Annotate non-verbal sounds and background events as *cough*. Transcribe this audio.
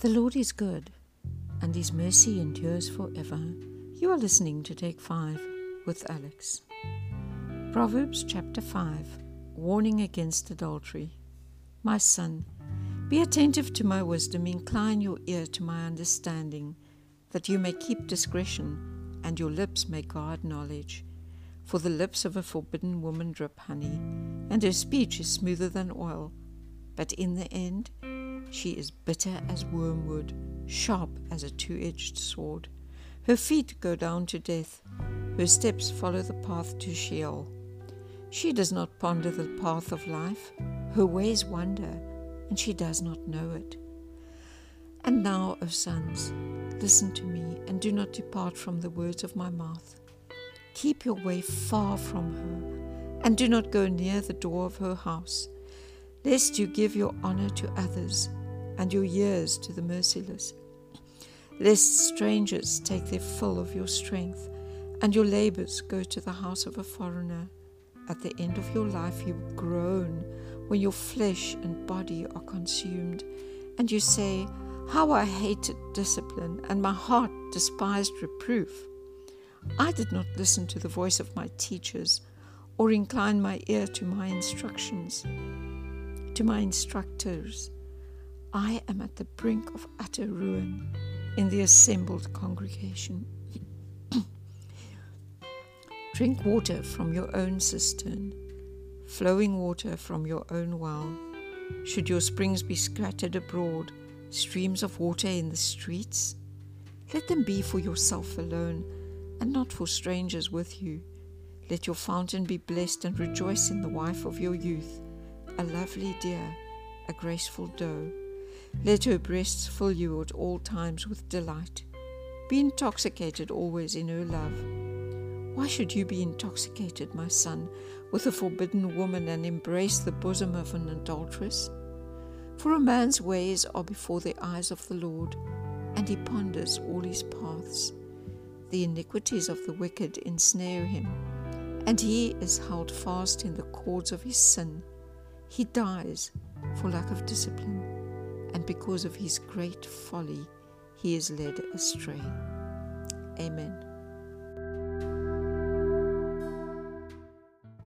The Lord is good, and his mercy endures forever. You are listening to Take 5 with Alex. Proverbs chapter 5 Warning against adultery. My son, be attentive to my wisdom, incline your ear to my understanding, that you may keep discretion, and your lips may guard knowledge. For the lips of a forbidden woman drip honey, and her speech is smoother than oil. But in the end, she is bitter as wormwood, sharp as a two edged sword. Her feet go down to death, her steps follow the path to Sheol. She does not ponder the path of life, her ways wander, and she does not know it. And now, O sons, listen to me, and do not depart from the words of my mouth. Keep your way far from her, and do not go near the door of her house, lest you give your honor to others and your years to the merciless. Lest strangers take their fill of your strength, and your labors go to the house of a foreigner. At the end of your life, you groan when your flesh and body are consumed, and you say, How I hated discipline, and my heart despised reproof. I did not listen to the voice of my teachers, or incline my ear to my instructions, to my instructors. I am at the brink of utter ruin in the assembled congregation. *clears throat* Drink water from your own cistern, flowing water from your own well. Should your springs be scattered abroad, streams of water in the streets? Let them be for yourself alone, and not for strangers with you. Let your fountain be blessed and rejoice in the wife of your youth, a lovely deer, a graceful doe. Let her breasts fill you at all times with delight. Be intoxicated always in her love. Why should you be intoxicated, my son, with a forbidden woman and embrace the bosom of an adulteress? For a man's ways are before the eyes of the Lord, and he ponders all his paths. The iniquities of the wicked ensnare him, and he is held fast in the cords of his sin. He dies for lack of discipline because of his great folly, he is led astray. Amen.